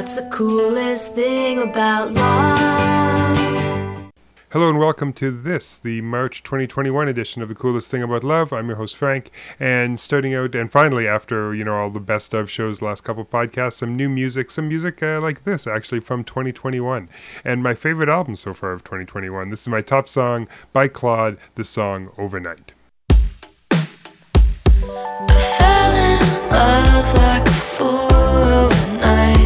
What's the coolest thing about love? Hello and welcome to this, the March 2021 edition of The Coolest Thing About Love. I'm your host Frank, and starting out and finally after, you know, all the best of shows last couple podcasts, some new music, some music uh, like this actually from 2021. And my favorite album so far of 2021. This is my top song by Claud, the song Overnight. I fell in love like a fool overnight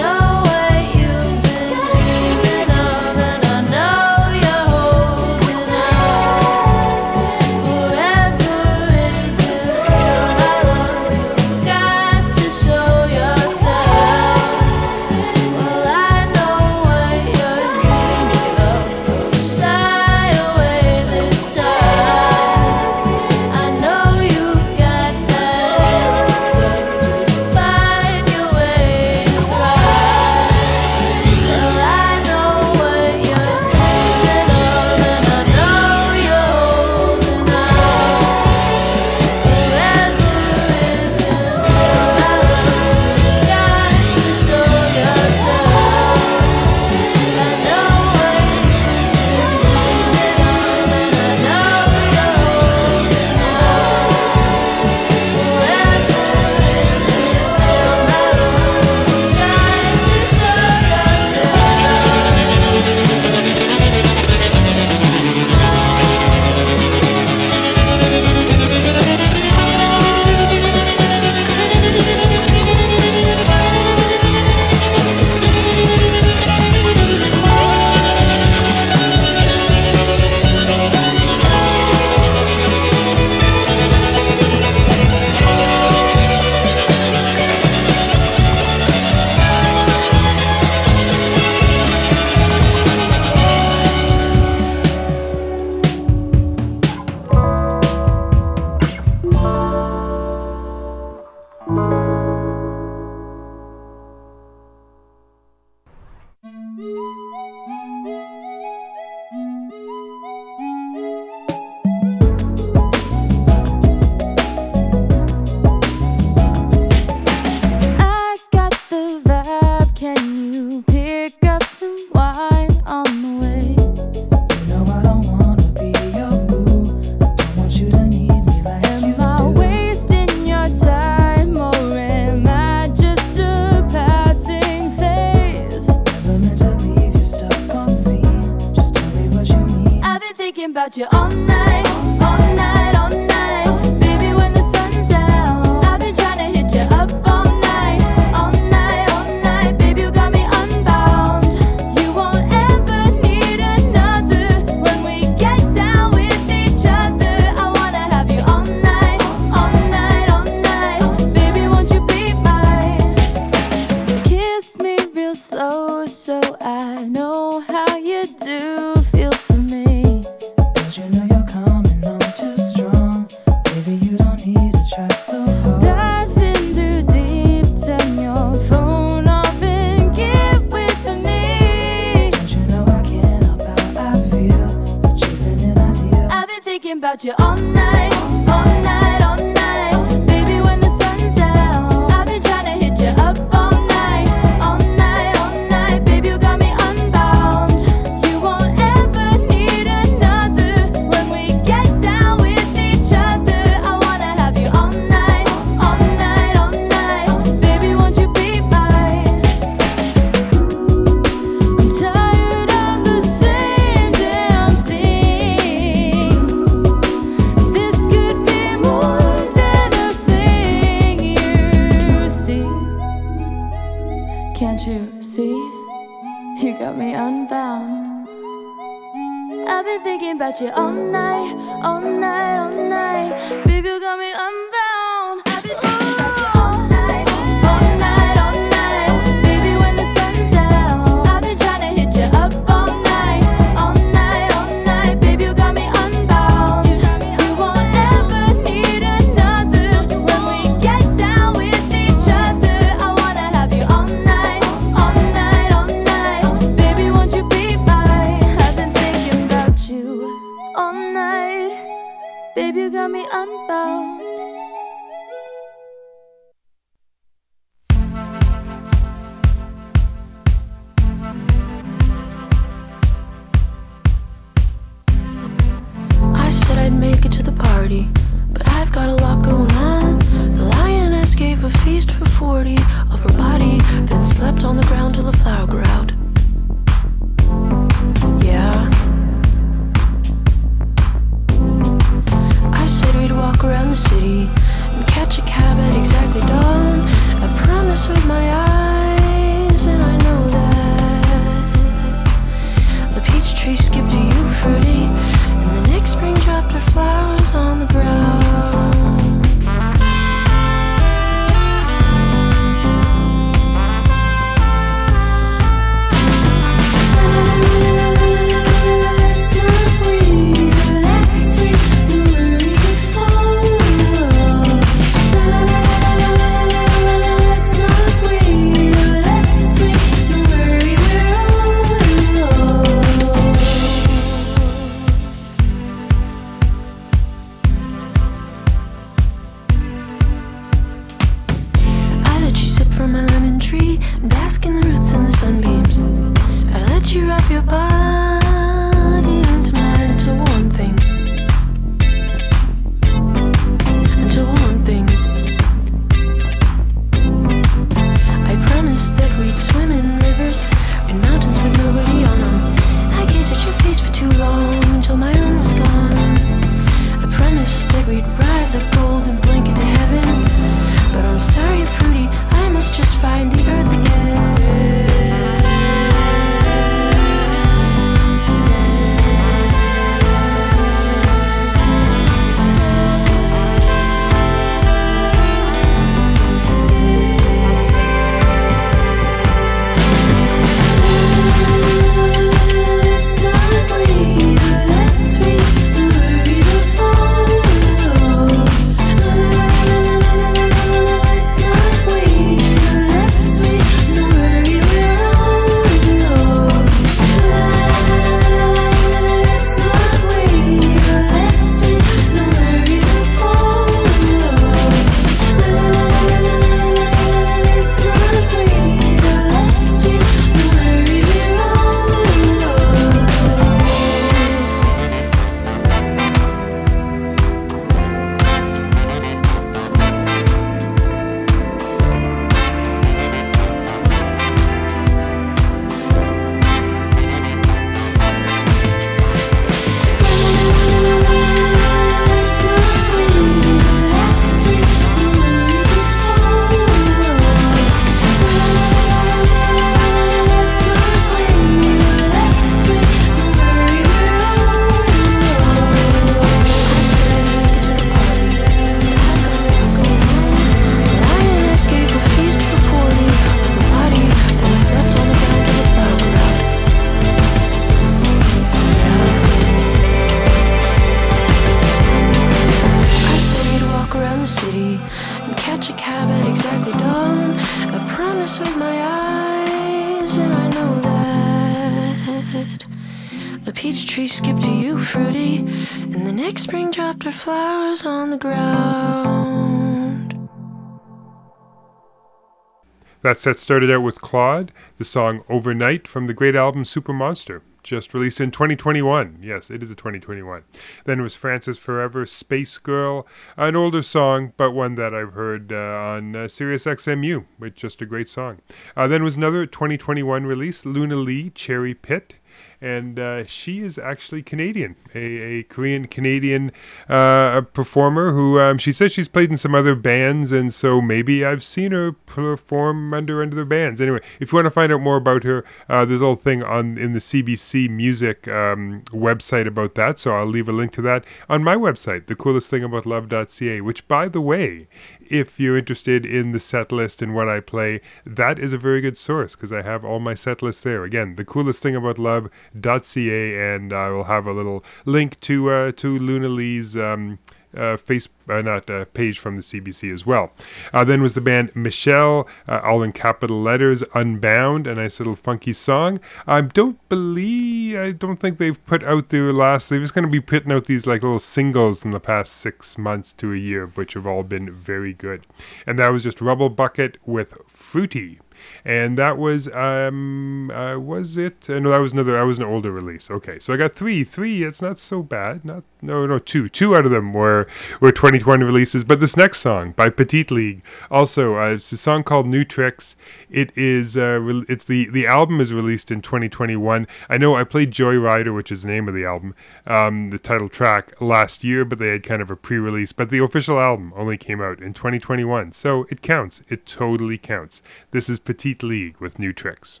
That set started out with Claud, the song Overnight from the great album Super Monster, just released in 2021. Yes, it is a 2021. Then it was Frances Forever, Space Girl, an older song, but one that I've heard uh, on uh, Sirius XMU, which just a great song. Uh, then was another 2021 release, Luna Li, Cherry Pit and uh, she is actually Canadian, a, a Korean Canadian uh, performer who um, she says she's played in some other bands, and so maybe I've seen her perform under under bands. Anyway, if you want to find out more about her, uh, there's a whole thing on in the CBC Music um, website about that, so I'll leave a link to that on my website, thecoolestthingaboutLove.ca, which by the way if you're interested in the set list and what I play, that is a very good source because I have all my set lists there. Again, the coolest thing about love.ca, and I will have a little link to uh, to Luna Li's um, uh, face uh, not uh, page from the CBC as well. Uh, then was the band Michelle, uh, all in capital letters, Unbound, a nice little funky song. I don't believe, I don't think they've put out their last. They're just going to be putting out these like little singles in the past six months to a year, which have all been very good. And that was just Rubblebucket with Fruity and that was um uh, was it? Uh, no that was another that was an older release. Okay so i got three three it's not so bad. Not no no two two out of them were were 2020 releases. But this next song by petite league also uh, it's a song called new tricks. It is uh re- it's the the album is released in 2021 i know i played joyrider which is the name of the album um the title track last year but they had kind of a pre-release. But the official album only came out in 2021 so it counts. It totally counts. This is petite league with new tricks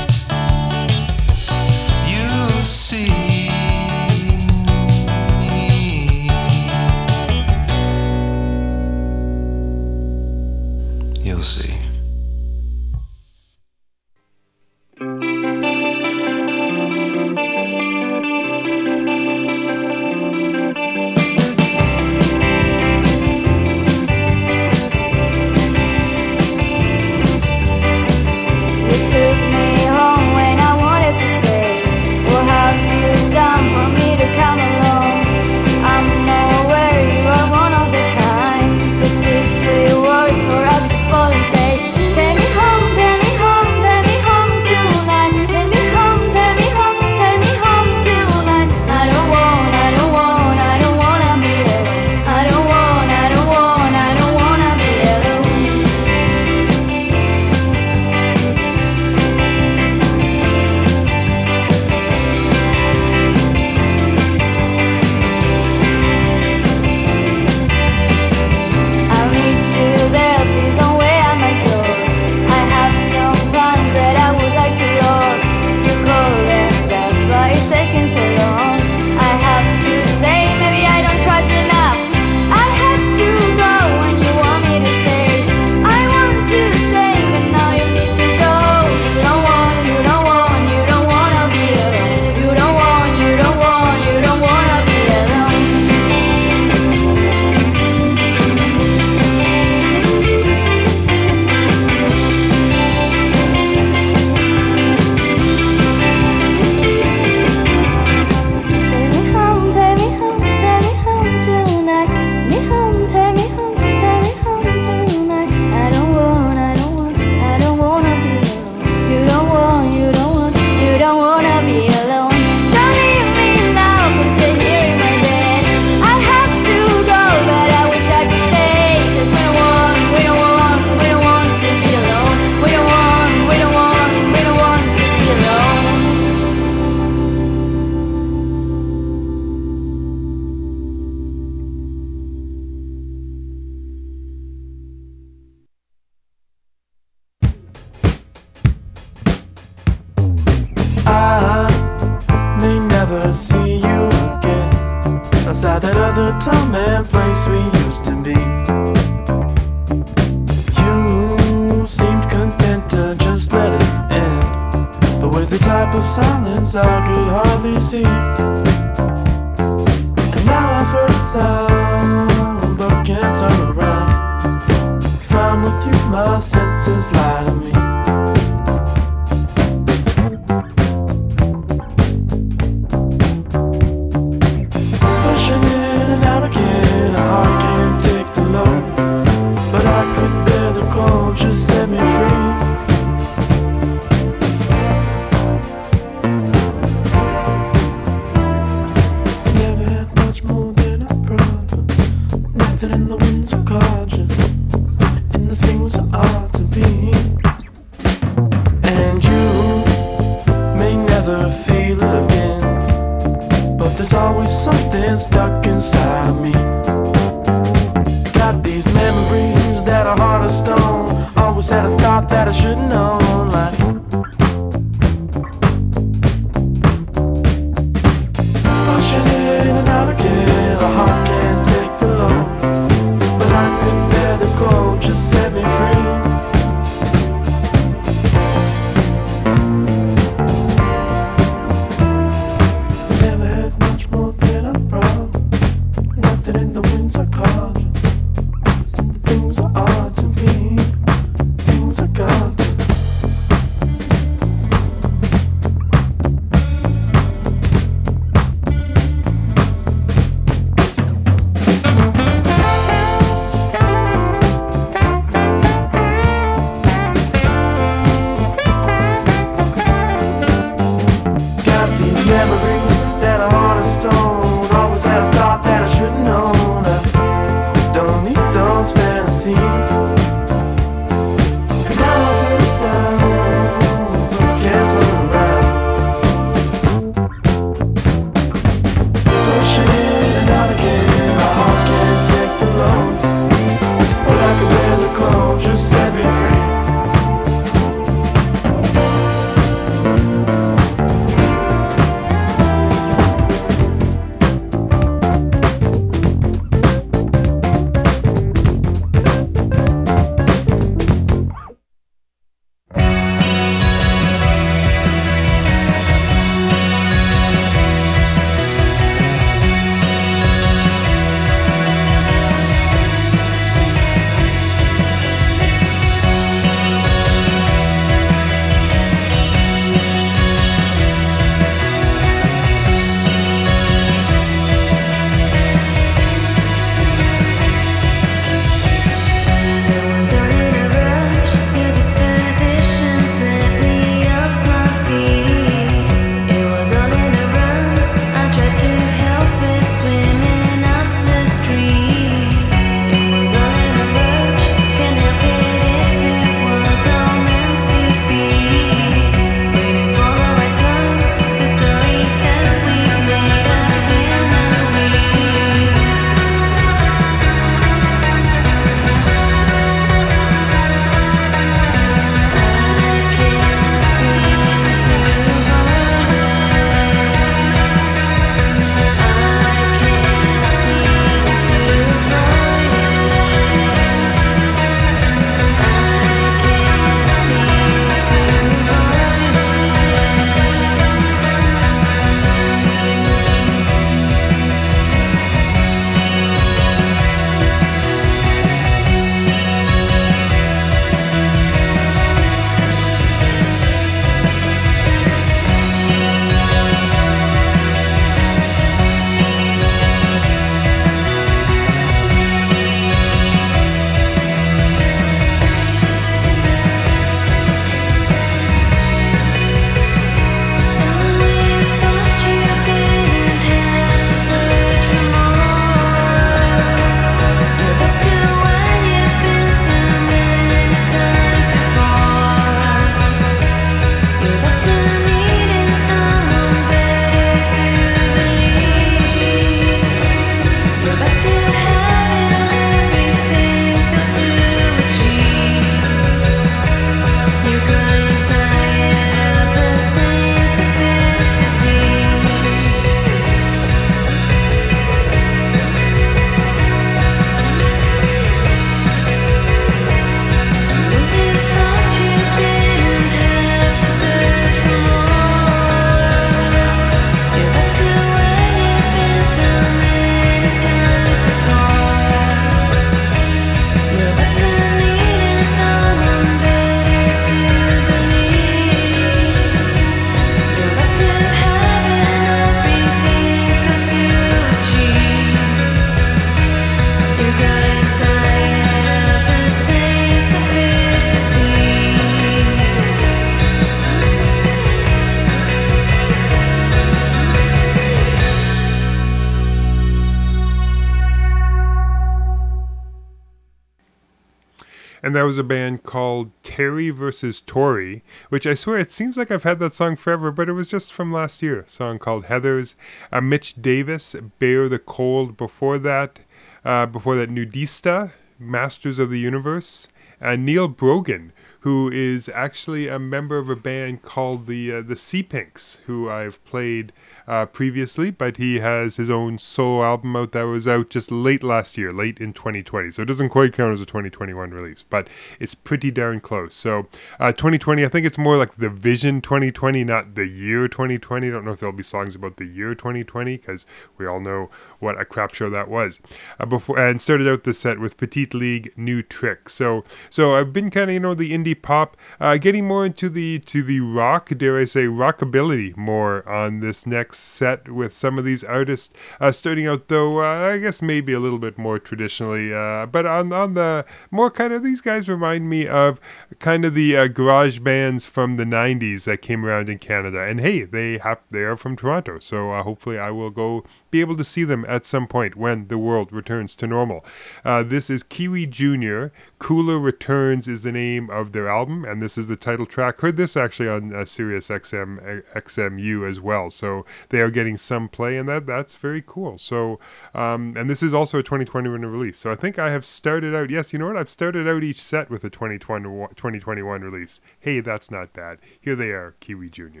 was a band called Terry versus Tori, which I swear it seems like I've had that song forever, but it was just from last year. Song called Heathers. Uh, Mitch Davis, Bear the Cold. Before that, uh, before that, Nudista, Masters of the Universe. Uh, Neil Brogan, who is actually a member of a band called the uh, the Sea Pinks, who I've played uh, previously, but he has his own solo album out that was out just late last year, late in 2020. So it doesn't quite count as a 2021 release, but it's pretty darn close. So uh, 2020, I think it's more like the Vision 2020, not the year 2020. I don't know if there'll be songs about the year 2020 because we all know what a crap show that was. Uh, before and started out the set with Petite League, New Trick. So so I've been kind of you know the indie pop, uh, getting more into the to the rock, dare I say rockabilly more on this next set with some of these artists. Uh, starting out though, uh, I guess maybe a little bit more traditionally, uh, but on on the more kind of these guys remind me of kind of the uh, garage bands from the '90s that came around in Canada. And hey, they have they are from Toronto, so uh, hopefully I will go be able to see them at some point when the world returns to normal. Uh, this is Kiwi Jr. Cooler Returns is the name of their album, and this is the title track. Heard this actually on uh, Sirius XM XMU as well, so they are getting some play, and that that's very cool. So, um, and this is also a 2021 release. So I think I have started out. Yes, you know what? I've started out each set with a 2020, 2021 release. Hey, that's not bad. Here they are, Kiwi Jr.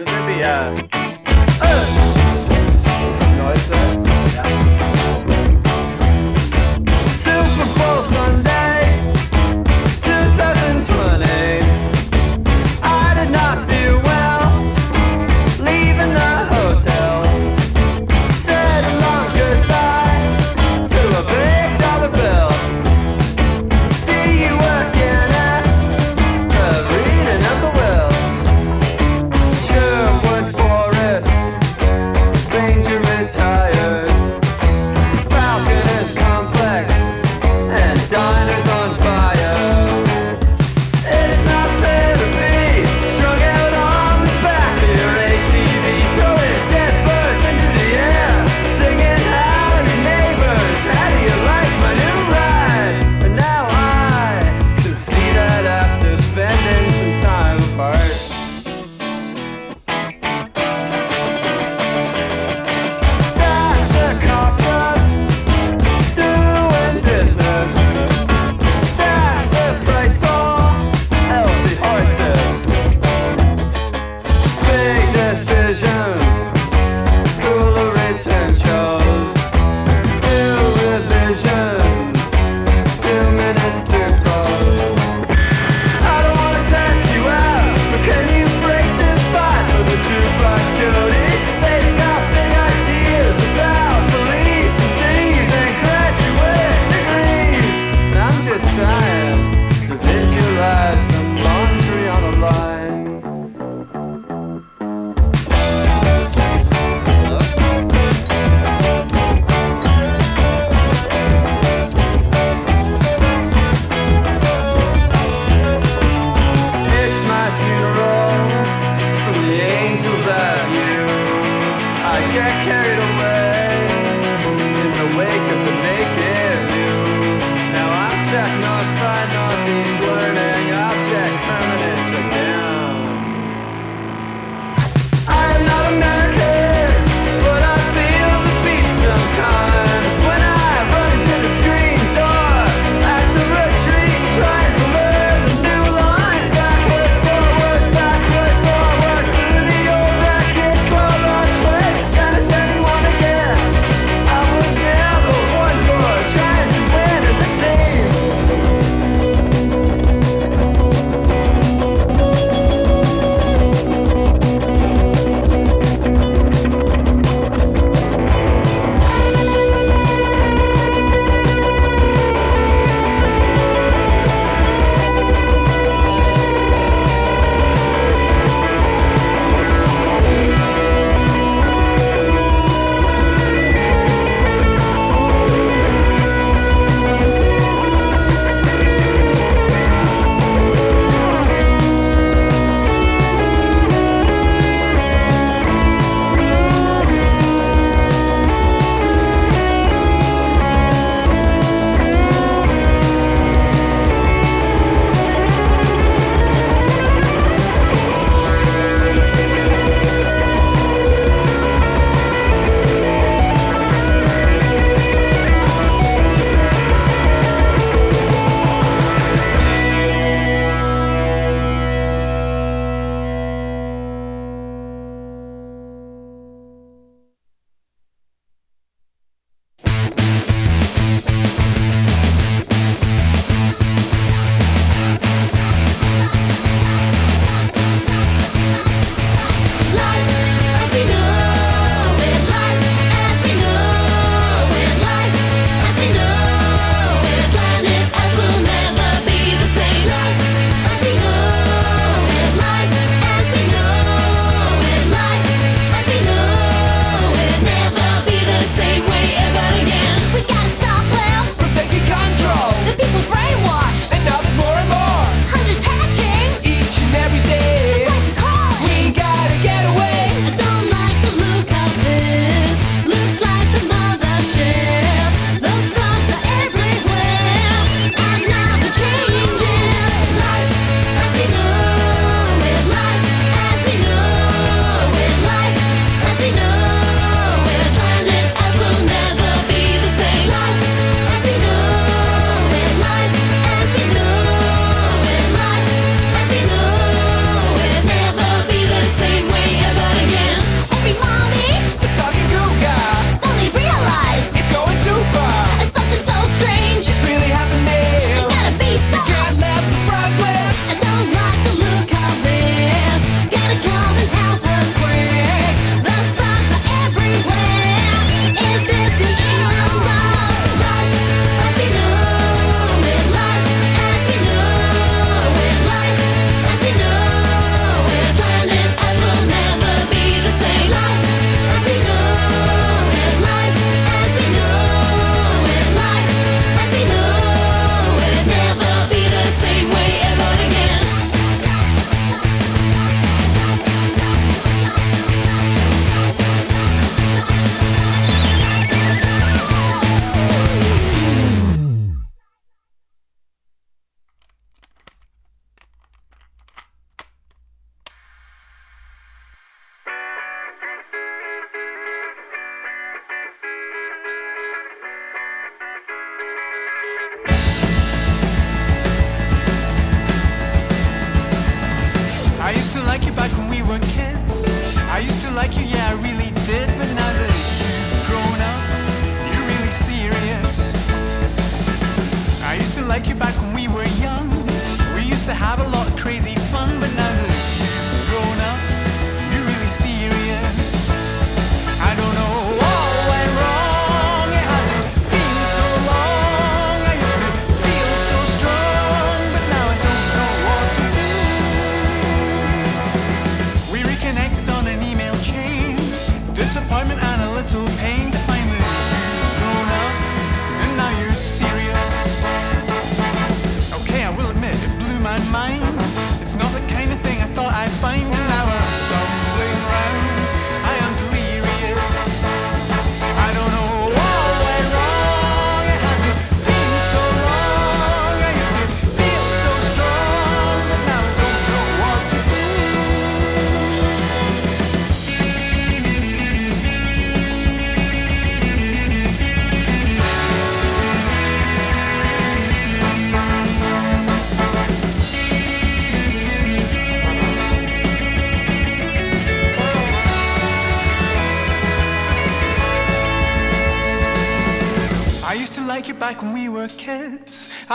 Should there be a uh, some noise there? Super Bowl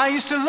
I used to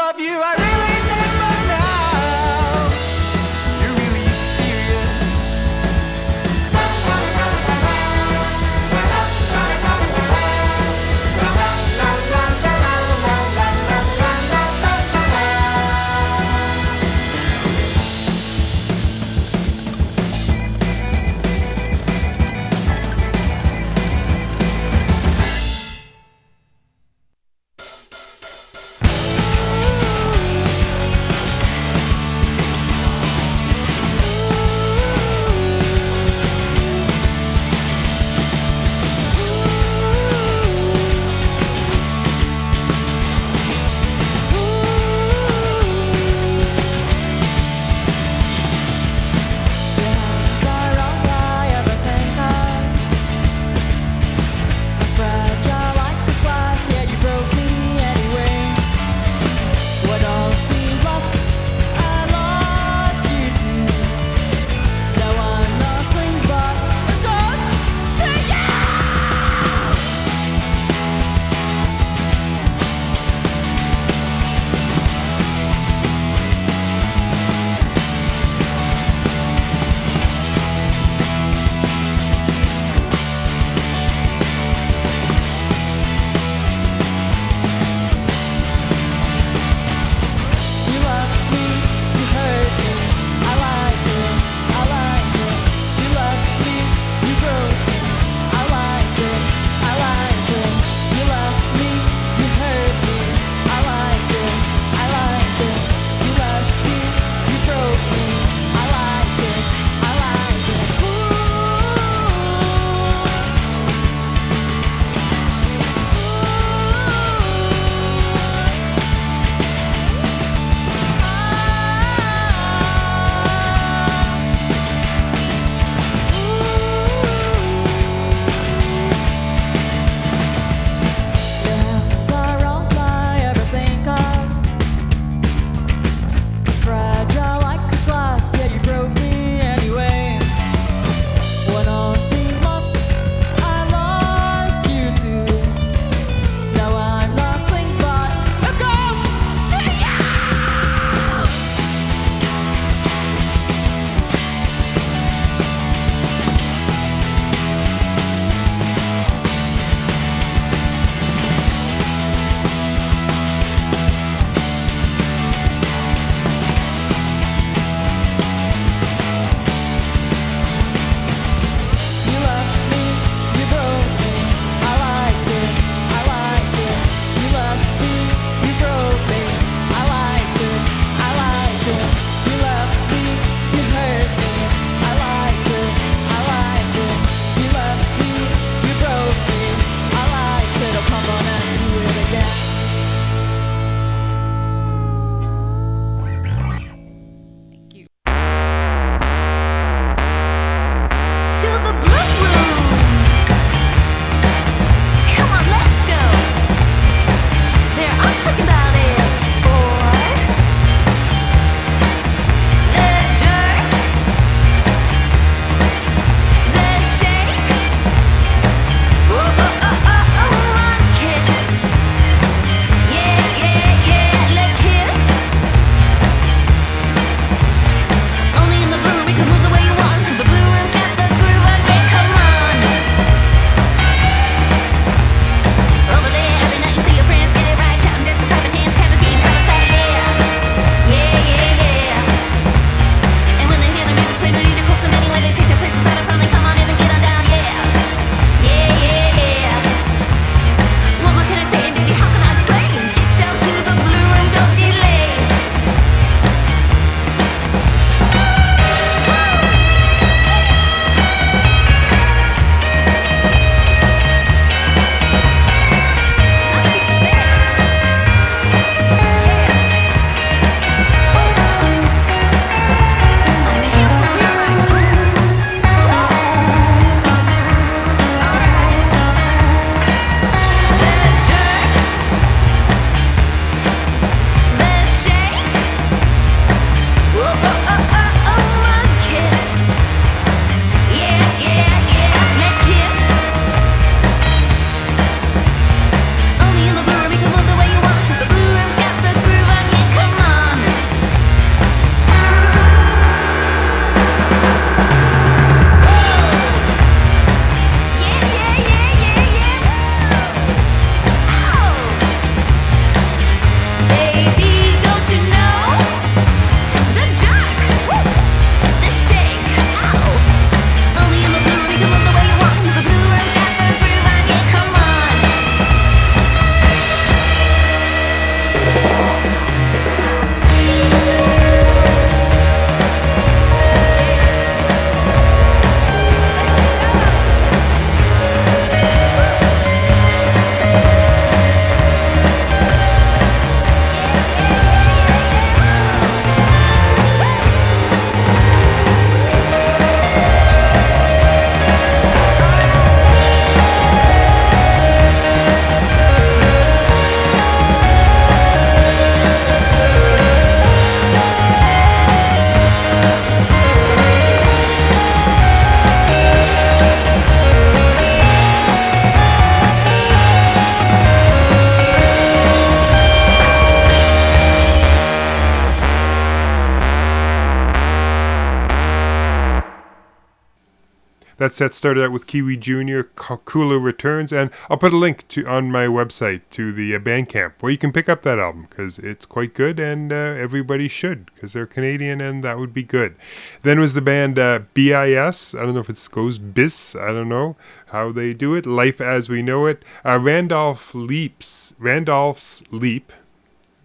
That set started out with Kiwi Jr. Cooler Returns, and I'll put a link to on my website to the uh, Bandcamp where you can pick up that album because it's quite good, and uh, everybody should because they're Canadian and that would be good. Then was the band uh, BIS. I don't know if it goes BIS. I don't know how they do it. Life as we know it. Uh, Randolph Leaps. Randolph's Leap.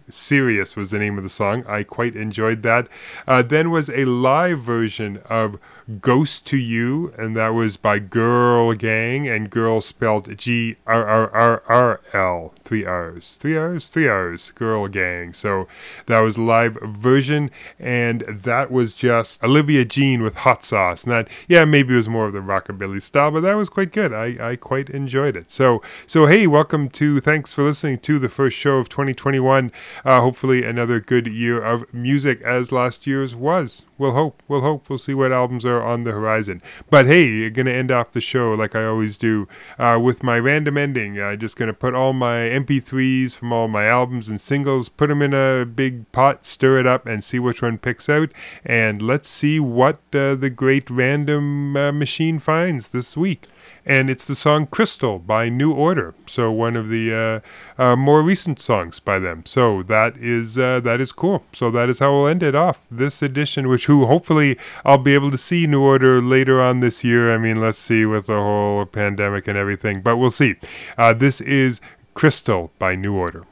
Serious was the name of the song. I quite enjoyed that. Uh, then was a live version of Ghost to You, and that was by Grrrl Gang, and girl spelled G R R R R L. Three R's. Three R's? Three R's. Grrrl Gang. So that was live version, and that was just Olivia Jean with hot sauce. And that, yeah, maybe it was more of the rockabilly style, but that was quite good. I, I quite enjoyed it. So, so hey, welcome to, thanks for listening to the first show of 2021. Uh, hopefully another good year of music as last year's was. We'll hope. We'll hope. We'll see what albums are on the horizon. But hey, you're going to end off the show like I always do uh, with my random ending. I'm just going to put all my MP3s from all my albums and singles, put them in a big pot, stir it up, and see which one picks out. And let's see what uh, the great random uh, machine finds this week and it's the song Crystal by New Order. So one of the uh, uh, more recent songs by them. So that is uh, that is cool. So that is how we'll end it off this edition, which who hopefully I'll be able to see New Order later on this year. I mean, let's see with the whole pandemic and everything, but we'll see. Uh, this is Crystal by New Order.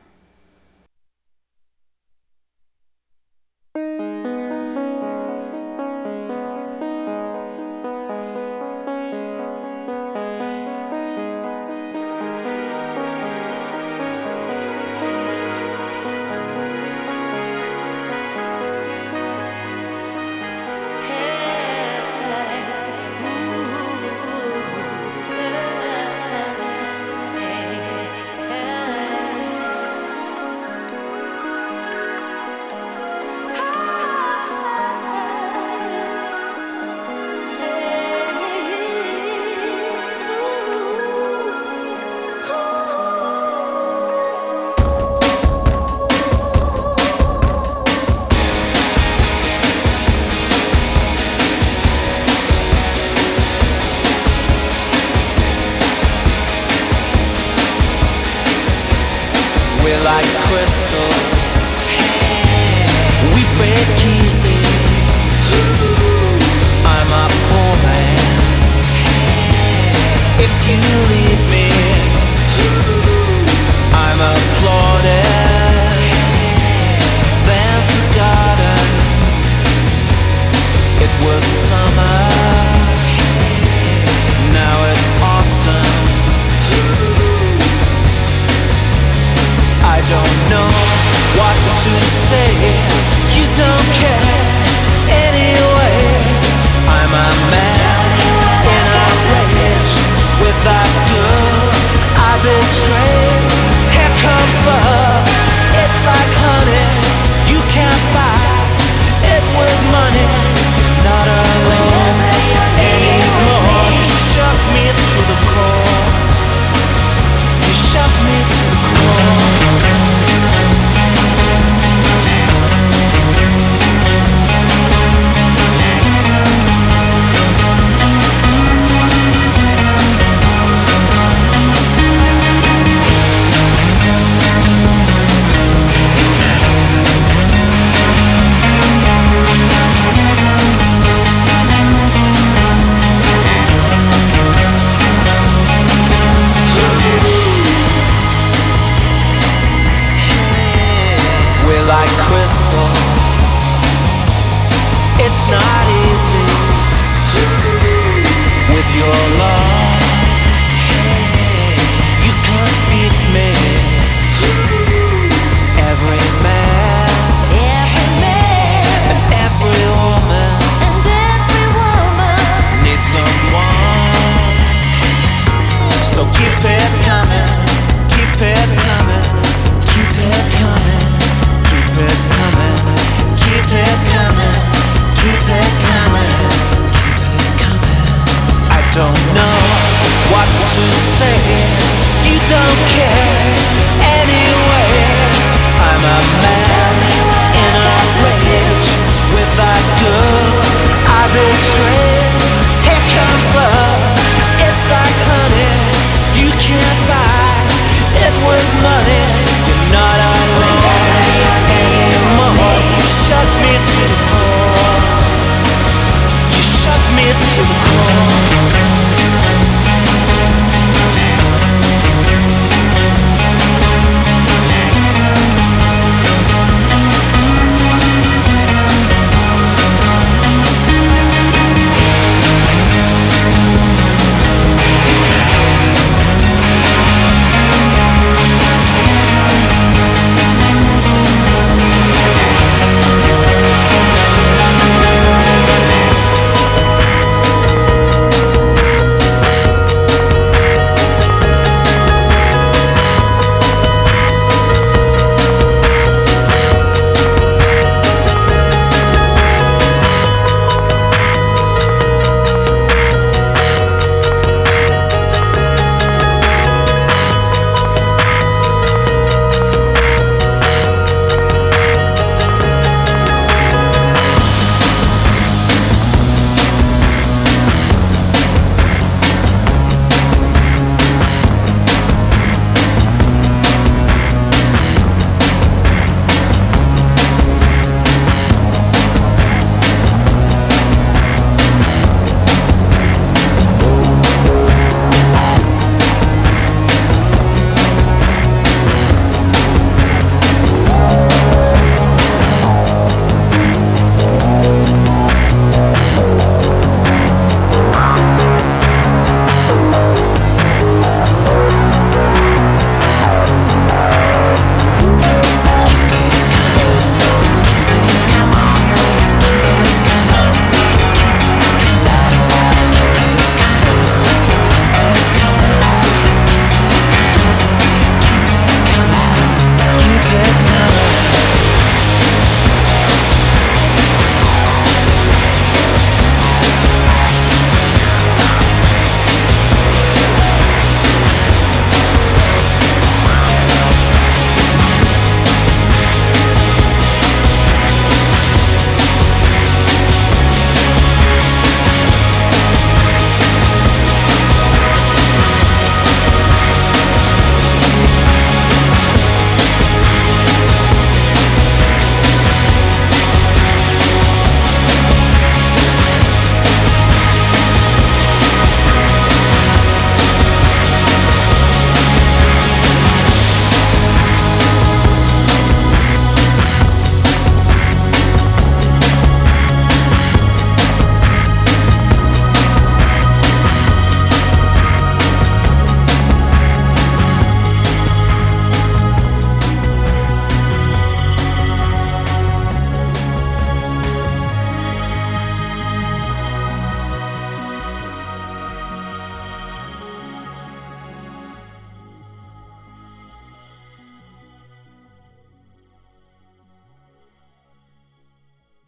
to say.